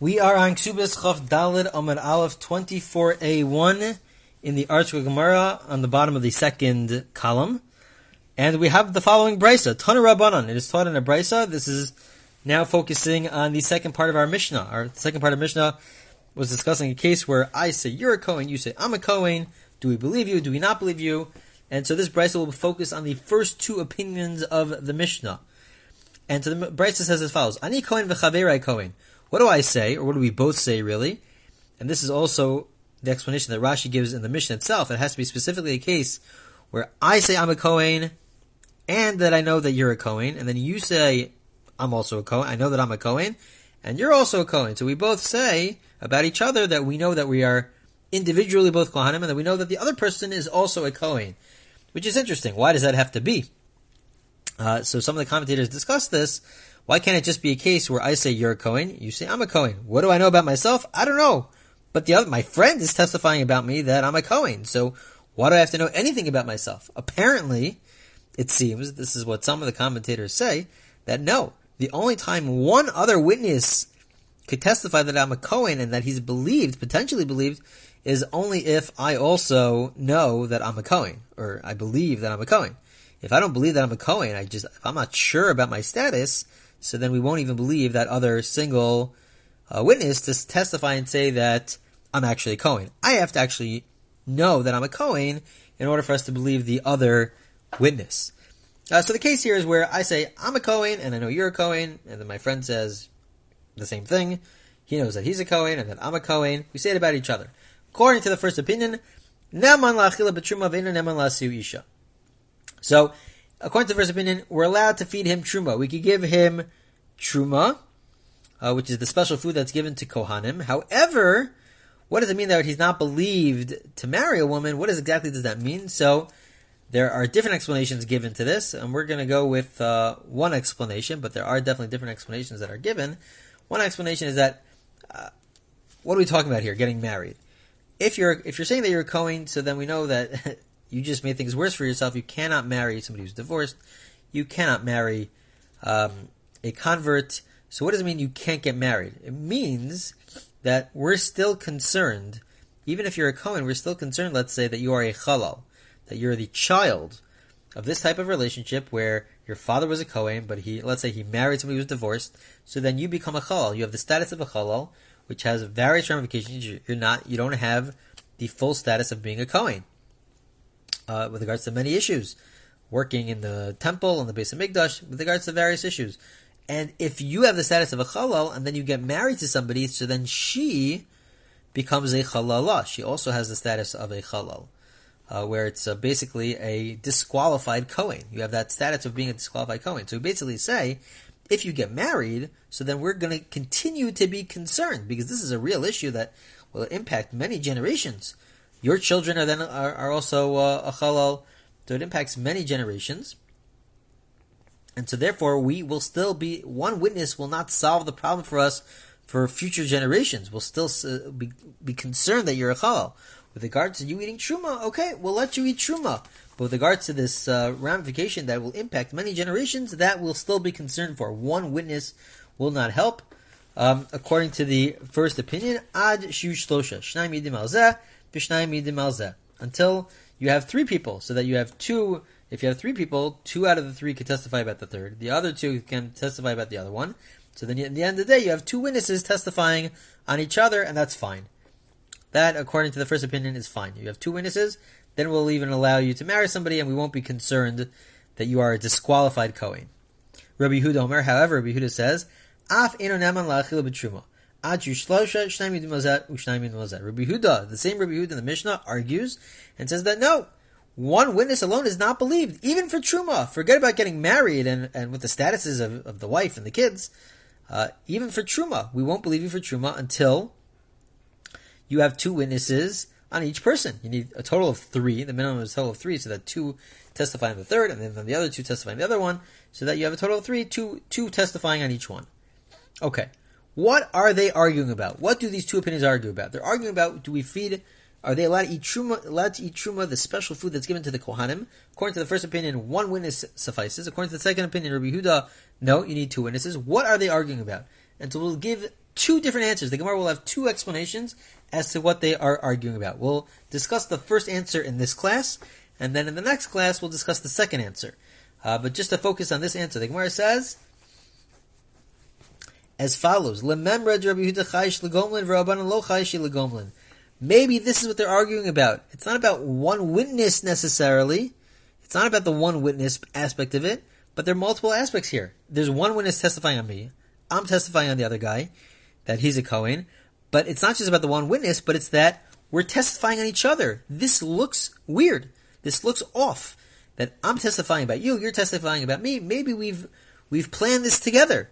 We are on Ksubis Chav Dalid Amar Aleph 24a1 in the ArtScroll Gemara on the bottom of the second column. And we have the following brisa, Tana Rabbanon. It is taught in a brisa. This is now focusing on the second part of our Mishnah. Our second part of Mishnah was discussing a case where I say you're a Kohen, you say I'm a Kohen. Do we believe you? Do we not believe you? And so this brisa will focus on the first two opinions of the Mishnah. And so the brisa says as follows: Ani Kohen v'chaverai Kohen. What do I say, or what do we both say, really? And this is also the explanation that Rashi gives in the Mishnah itself. It has to be specifically a case where I say I'm a Kohen, and that I know that you're a Kohen, and then you say I'm also a Kohen. I know that I'm a Kohen, and you're also a Kohen. So we both say about each other that we know that we are individually both Kohanim, and that we know that the other person is also a Kohen, which is interesting. Why does that have to be? Uh, so some of the commentators discuss this, why can't it just be a case where I say you're a Cohen, you say I'm a Cohen? What do I know about myself? I don't know. But the other, my friend is testifying about me that I'm a Cohen. So why do I have to know anything about myself? Apparently, it seems, this is what some of the commentators say, that no, the only time one other witness could testify that I'm a Cohen and that he's believed, potentially believed, is only if I also know that I'm a Cohen or I believe that I'm a Cohen. If I don't believe that I'm a Cohen, I just, if I'm not sure about my status, so then we won't even believe that other single uh, witness to testify and say that I'm actually a Cohen. I have to actually know that I'm a Cohen in order for us to believe the other witness. Uh, so the case here is where I say I'm a Cohen and I know you're a Cohen, and then my friend says the same thing. He knows that he's a Cohen and that I'm a Cohen. We say it about each other. According to the first opinion. So according to the first opinion, we're allowed to feed him truma. We could give him truma, uh, which is the special food that's given to kohanim. However, what does it mean that he's not believed to marry a woman? What exactly does that mean? So there are different explanations given to this, and we're going to go with uh, one explanation, but there are definitely different explanations that are given. One explanation is that uh, what are we talking about here? Getting married. If you're if you're saying that you're a so then we know that you just made things worse for yourself. You cannot marry somebody who's divorced. You cannot marry um, a convert. So what does it mean you can't get married? It means that we're still concerned, even if you're a Kohen, we're still concerned, let's say, that you are a Chalal, that you're the child of this type of relationship where your father was a Kohen, but he, let's say he married somebody who was divorced, so then you become a Chalal. You have the status of a Chalal, which has various ramifications. You're not, you don't have the full status of being a Kohen uh, with regards to many issues, working in the temple and the Beis Hamikdash with regards to various issues. And if you have the status of a chalal and then you get married to somebody, so then she becomes a chalala. She also has the status of a chalal, uh, where it's uh, basically a disqualified Kohen. You have that status of being a disqualified Kohen. So we basically say, if you get married, so then we're going to continue to be concerned because this is a real issue that will impact many generations. Your children are then are, are also uh, a chalal, so it impacts many generations. And so, therefore, we will still be one witness will not solve the problem for us for future generations. We'll still uh, be, be concerned that you're a chalal. With regards to you eating truma, okay, we'll let you eat truma. But with regards to this uh, ramification that will impact many generations, that will still be concerned for. One witness will not help. Um, according to the first opinion, ad shu shlosha, until you have three people, so that you have two. If you have three people, two out of the three can testify about the third. The other two can testify about the other one. So then, at the end of the day, you have two witnesses testifying on each other, and that's fine. That, according to the first opinion, is fine. You have two witnesses, then we'll even allow you to marry somebody, and we won't be concerned that you are a disqualified Kohen. Rabbi Huda Omer, however, Rabbi Huda says, "Af b'truma." Rabbi Huda, the same Rabbi Huda in the Mishnah, argues and says that no, one witness alone is not believed, even for Truma. Forget about getting married and, and with the statuses of, of the wife and the kids. Uh, even for Truma, we won't believe you for Truma until you have two witnesses on each person. You need a total of three. The minimum is a total of three, so that two testify on the third, and then the other two testify on the other one, so that you have a total of three, two, two testifying on each one. Okay. What are they arguing about? What do these two opinions argue about? They're arguing about do we feed are they allowed to eat truma, allowed to eat truma, the special food that's given to the kohanim? According to the first opinion, one witness suffices. According to the second opinion, Rabbi Huda, no, you need two witnesses. What are they arguing about? And so we'll give two different answers. The Gemara will have two explanations as to what they are arguing about. We'll discuss the first answer in this class, and then in the next class we'll discuss the second answer. Uh, but just to focus on this answer, the Gemara says as follows: Maybe this is what they're arguing about. It's not about one witness necessarily. It's not about the one witness aspect of it, but there are multiple aspects here. There's one witness testifying on me. I'm testifying on the other guy that he's a Cohen. But it's not just about the one witness, but it's that we're testifying on each other. This looks weird. This looks off. That I'm testifying about you, you're testifying about me. Maybe we've we've planned this together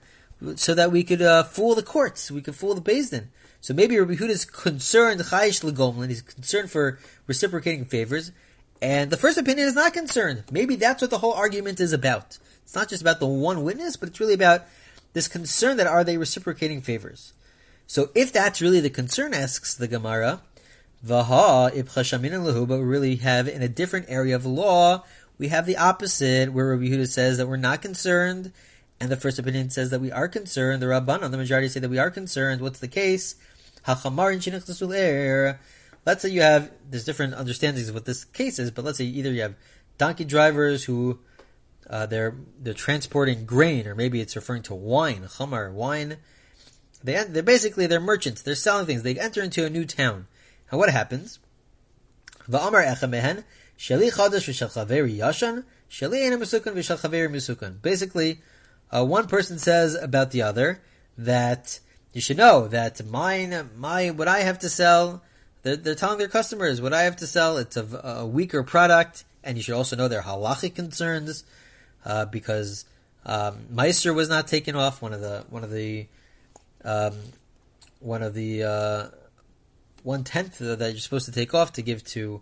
so that we could uh, fool the courts, we could fool the Beis Din. So maybe Rabbi Huda is concerned, Chayish Legomlin, he's concerned for reciprocating favors, and the first opinion is not concerned. Maybe that's what the whole argument is about. It's not just about the one witness, but it's really about this concern that are they reciprocating favors. So if that's really the concern, asks the Gemara, Vaha lahu, but we really have in a different area of law, we have the opposite, where Rabbi Huda says that we're not concerned, and the first opinion says that we are concerned. The Rabbanon, the majority say that we are concerned. What's the case? Let's say you have there's different understandings of what this case is, but let's say either you have donkey drivers who uh, they're they're transporting grain, or maybe it's referring to wine, chamar wine. They they're basically they're merchants. They're selling things. They enter into a new town, and what happens? Sheli yashan sheli. Basically, uh, one person says about the other that you should know that mine, my, what I have to sell, they're, they're telling their customers what I have to sell. It's a, a weaker product, and you should also know their halachic concerns uh, because um, Meister was not taken off. One of the one of the um, one of the uh, one tenth that you're supposed to take off to give to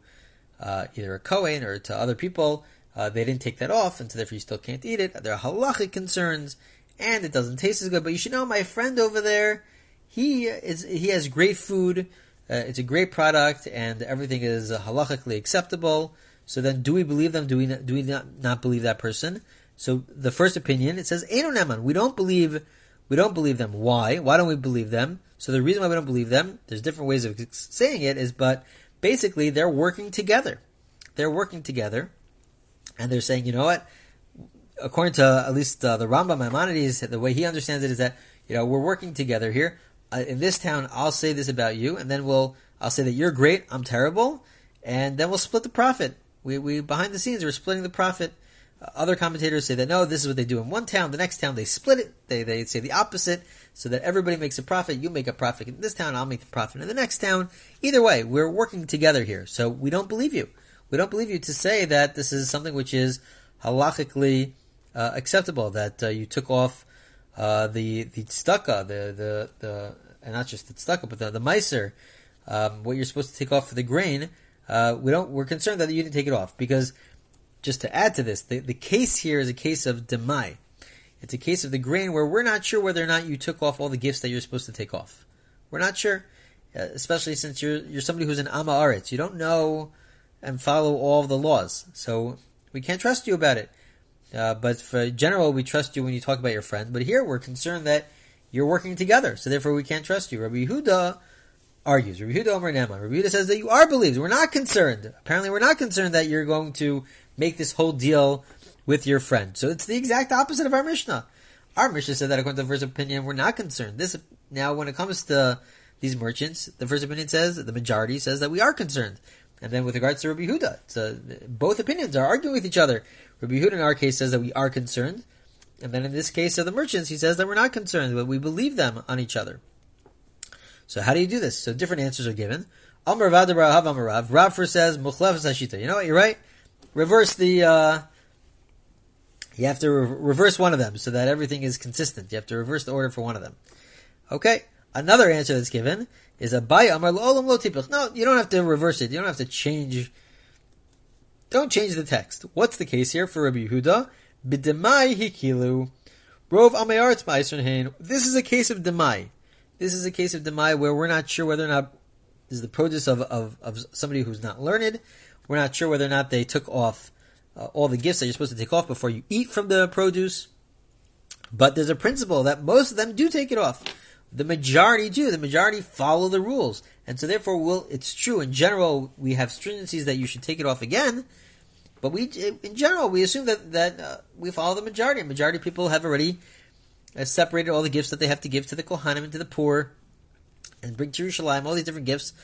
uh, either a Kohen or to other people uh, they didn't take that off, and so therefore you still can't eat it. There are halachic concerns, and it doesn't taste as good. But you should know, my friend over there, he is he has great food. Uh, it's a great product, and everything is halachically acceptable. So then, do we believe them? Do we not, do we not, not believe that person? So the first opinion it says Neman. We don't believe we don't believe them. Why? Why don't we believe them? So the reason why we don't believe them, there's different ways of saying it, is but basically they're working together. They're working together and they're saying, you know what? According to at least uh, the Rambam Maimonides, the way he understands it is that you know we're working together here. Uh, in this town, I'll say this about you, and then we'll I'll say that you're great, I'm terrible, and then we'll split the profit. We, we behind the scenes we're splitting the profit. Uh, other commentators say that no, this is what they do in one town. The next town they split it. They they say the opposite, so that everybody makes a profit. You make a profit in this town. I'll make the profit in the next town. Either way, we're working together here. So we don't believe you we don't believe you to say that this is something which is halachically uh, acceptable. That uh, you took off uh, the the tzedakah, the the the and not just the tzedakah, but the the meiser, um, what you're supposed to take off for the grain. Uh, we don't. We're concerned that you didn't take it off because just to add to this, the, the case here is a case of demai. It's a case of the grain where we're not sure whether or not you took off all the gifts that you're supposed to take off. We're not sure, uh, especially since you're you're somebody who's an ama aretz. You don't know and follow all the laws. So we can't trust you about it. Uh, but for general, we trust you when you talk about your friend. But here, we're concerned that you're working together, so therefore we can't trust you. Rabbi Yehuda argues. Rabbi Yehuda Omer Nema. Rabbi Yehuda says that you are believed. We're not concerned. Apparently, we're not concerned that you're going to make this whole deal with your friend. So it's the exact opposite of our Mishnah. Our Mishnah said that according to the first opinion, we're not concerned. This now, when it comes to these merchants, the first opinion says the majority says that we are concerned. And then with regards to Rabbi Huda, uh, both opinions are arguing with each other. Rabbi Huda in our case says that we are concerned, and then in this case of the merchants, he says that we're not concerned, but we believe them on each other. So how do you do this? So different answers are given. Amar Rav Amar Rav. Rav first says Muchlef Sashita. You know what? You're right. Reverse the. Uh, you have to re- reverse one of them so that everything is consistent. You have to reverse the order for one of them. Okay. Another answer that's given is Abaye amar olam lo tipich. No, you don't have to reverse it. You don't have to change. Don't change the text. What's the case here for Rabbi Yehuda? B'demai hikilu. Rov amayaretz ma'isron This is a case of demai. This is a case of demai where we're not sure whether or not this is the produce of, of, of somebody who's not learned. We're not sure whether or not they took off uh, all the gifts that you're supposed to take off before you eat from the produce. But there's a principle that most of them do take it off. The majority do. The majority follow the rules, and so therefore, will it's true in general. We have stringencies that you should take it off again, but we, in general, we assume that that uh, we follow the majority. majority of people have already uh, separated all the gifts that they have to give to the kohanim and to the poor, and bring to Yerushalayim all these different gifts.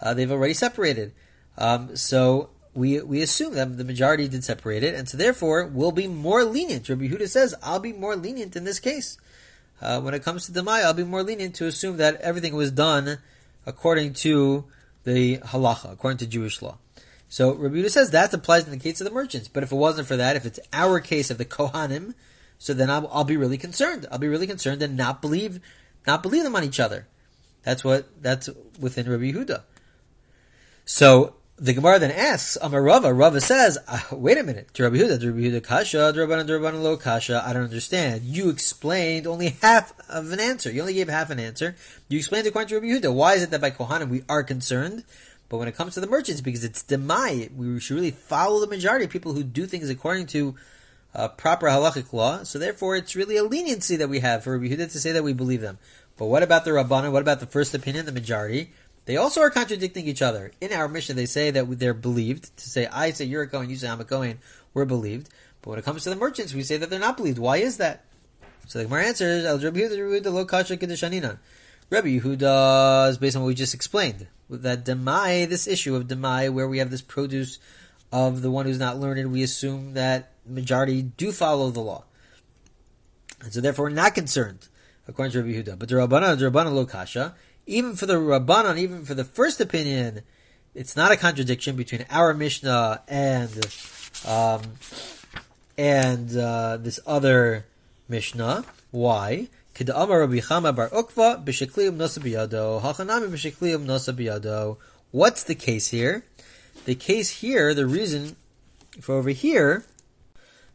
Uh, they've already separated. Um, so we we assume that the majority did separate it, and so therefore we'll be more lenient. Rabbi Huda says, "I'll be more lenient in this case." Uh, when it comes to the Maya, I'll be more lenient to assume that everything was done according to the halacha, according to Jewish law. So Rabbi Yehuda says that applies in the case of the merchants. But if it wasn't for that, if it's our case of the Kohanim, so then I'll, I'll be really concerned. I'll be really concerned and not believe, not believe them on each other. That's what that's within Rabbi Yehuda. So the Gemara then asks, Amar Rava, Rava says, uh, wait a minute, Rabbi Yehuda, Rabbi Yehuda kasha, Rabbanan, Rabbanan lo kasha, I don't understand. You explained only half of an answer. You only gave half an answer. You explained according to Rabbi Yehuda. Why is it that by Kohanim we are concerned? But when it comes to the merchants, because it's demai, we should really follow the majority of people who do things according to uh, proper halachic law. So therefore, it's really a leniency that we have for Rabbi Yehuda to say that we believe them. But what about the Rabbanan? What about the first opinion, the majority? They also are contradicting each other. In our mission, they say that they're believed. To say, I say you're a Kohen, you say I'm a Kohen, we're believed. But when it comes to the merchants, we say that they're not believed. Why is that? So the Gemara answers, El Rabbi Yehuda. Rabbi based on what we just explained. With that demai, this issue of demai, where we have this produce of the one who's not learned, we assume that majority do follow the law. And so therefore we're not concerned, according to Rabbi Yehuda. But the Rabbanan, the Rabbanan lo kasha, even for the Rabbanon, even for the first opinion, it's not a contradiction between our Mishnah and um, and uh, this other Mishnah. Why? What's the case here? The case here, the reason for over here,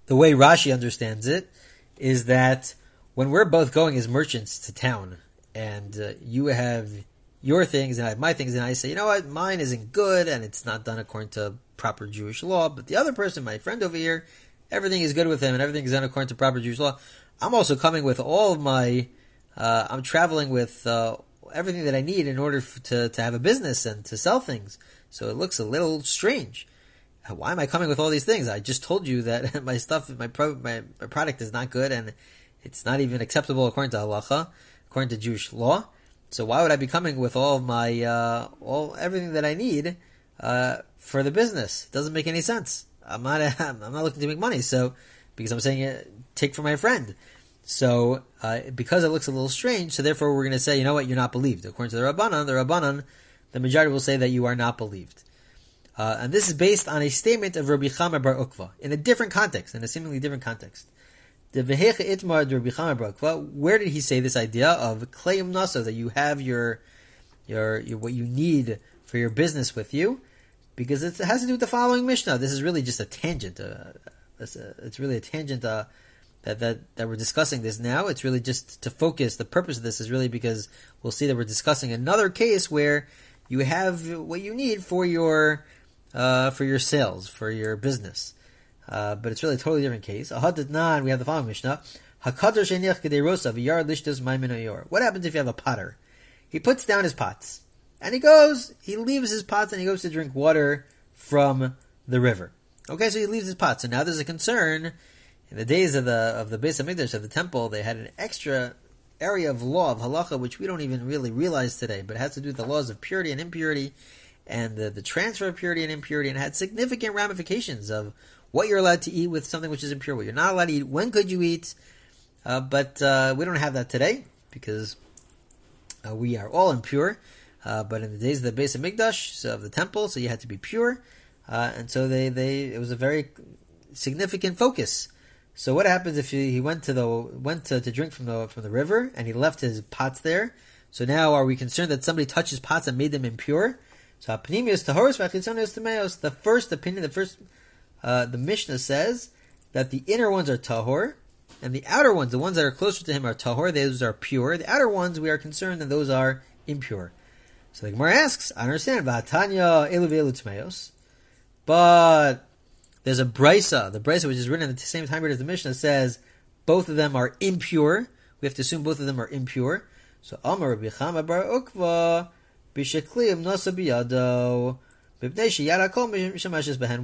the way Rashi understands it, is that when we're both going as merchants to town, and uh, you have your things and I have my things, and I say, you know what, mine isn't good and it's not done according to proper Jewish law, but the other person, my friend over here, everything is good with him and everything is done according to proper Jewish law. I'm also coming with all of my, uh, I'm traveling with uh, everything that I need in order f- to, to have a business and to sell things. So it looks a little strange. Why am I coming with all these things? I just told you that my stuff, my, pro, my, my product is not good and it's not even acceptable according to halacha according to Jewish law. So why would I be coming with all of my uh, all everything that I need uh, for the business? It doesn't make any sense. I'm not I'm not looking to make money. So because I'm saying it, take from my friend. So uh, because it looks a little strange, so therefore we're going to say, you know what, you're not believed. According to the Rabbanan, the Rabbanan, the majority will say that you are not believed. Uh, and this is based on a statement of Rabbi Chama Bar Ukva in a different context, in a seemingly different context. Where did he say this idea of Kleim Nasa that you have your, your, your what you need for your business with you? Because it has to do with the following Mishnah. This is really just a tangent. Uh, it's, a, it's really a tangent uh, that, that that we're discussing this now. It's really just to focus. The purpose of this is really because we'll see that we're discussing another case where you have what you need for your uh, for your sales for your business. Uh, but it's really a totally different case. Ahadadnan, we have the following Mishnah. Hakadr sheniach kederosa v'yar lishtas maiminoyor. What happens if you have a potter? He puts down his pots. And he goes, he leaves his pots and he goes to drink water from the river. Okay, so he leaves his pots. So now there's a concern. In the days of the of the Beis Hamikdash of the temple, they had an extra area of law of halacha which we don't even really realize today, but it has to do with the laws of purity and impurity, and the, the transfer of purity and impurity, and had significant ramifications of what you're allowed to eat with something which is impure, what you're not allowed to eat, when could you eat. Uh, but uh, we don't have that today because uh, we are all impure. Uh, but in the days of the Beis Hamikdash, so of the temple, so you had to be pure, uh, and so they, they it was a very significant focus. So what happens if he, he went to the went to, to drink from the from the river and he left his pots there? So now are we concerned that somebody touched his pots and made them impure? So apnimius tahoros v'achitzonius The first opinion, the first uh, the Mishnah says that the inner ones are tahor, and the outer ones, the ones that are closer to him, are tahor. Those are pure. The outer ones, we are concerned that those are impure. So the Gemara asks, I understand, Vatanya elu but there's a brisa, the brisa which is written at the same time period as the Mishnah says both of them are impure. We have to assume both of them are impure. So Amar Rabbi Bar Ukva Biyado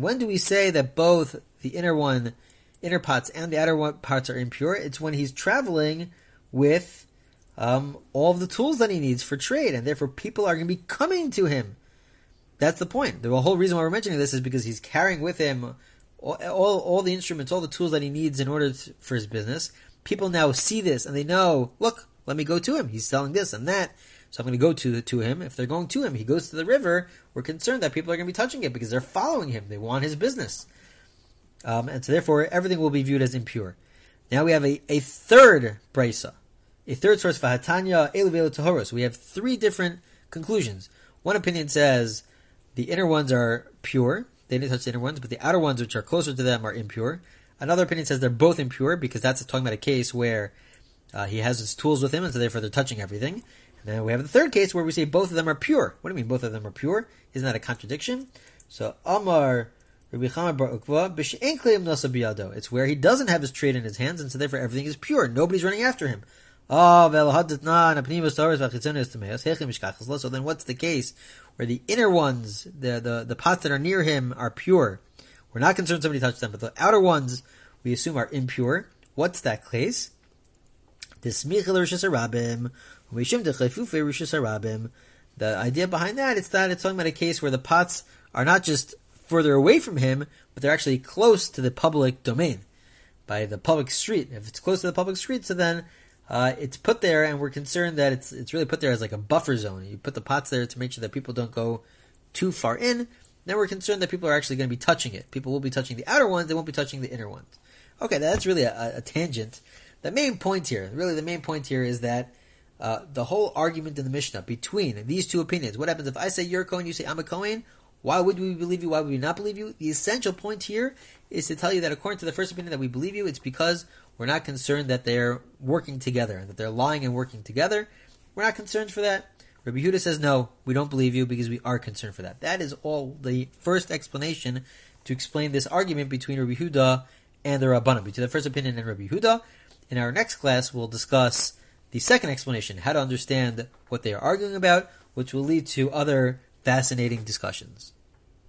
when do we say that both the inner one, inner pots, and the outer one parts are impure? It's when he's traveling with um, all of the tools that he needs for trade, and therefore people are going to be coming to him. That's the point. The whole reason why we're mentioning this is because he's carrying with him all, all, all the instruments, all the tools that he needs in order to, for his business. People now see this and they know, look, let me go to him. He's selling this and that. So I'm going to go to to him. If they're going to him, he goes to the river. We're concerned that people are going to be touching it because they're following him. They want his business, um, and so therefore everything will be viewed as impure. Now we have a, a third brisa, a third source for Hatanya Tahoros. We have three different conclusions. One opinion says the inner ones are pure; they didn't touch the inner ones, but the outer ones, which are closer to them, are impure. Another opinion says they're both impure because that's talking about a case where uh, he has his tools with him, and so therefore they're touching everything. Now we have the third case where we say both of them are pure. What do you mean both of them are pure? Isn't that a contradiction? So Amar Rabbi Chama Bar Ukva Nasa Biyado. It's where he doesn't have his trade in his hands, and so therefore everything is pure. Nobody's running after him. Ah, so then what's the case where the inner ones, the, the, the pots that are near him are pure? We're not concerned somebody touched them, but the outer ones we assume are impure. What's that case? This the idea behind that is that it's talking about a case where the pots are not just further away from him, but they're actually close to the public domain, by the public street. If it's close to the public street, so then uh, it's put there, and we're concerned that it's it's really put there as like a buffer zone. You put the pots there to make sure that people don't go too far in. Then we're concerned that people are actually going to be touching it. People will be touching the outer ones; they won't be touching the inner ones. Okay, that's really a, a tangent. The main point here, really, the main point here is that uh, the whole argument in the Mishnah between these two opinions. What happens if I say you're a Kohen, you say I'm a Kohen? Why would we believe you? Why would we not believe you? The essential point here is to tell you that according to the first opinion that we believe you, it's because we're not concerned that they're working together, and that they're lying and working together. We're not concerned for that. Rabbi Huda says, no, we don't believe you because we are concerned for that. That is all the first explanation to explain this argument between Rabbi Huda and the Rabbanim, between the first opinion and Rabbi Huda. In our next class, we'll discuss the second explanation, how to understand what they are arguing about, which will lead to other fascinating discussions.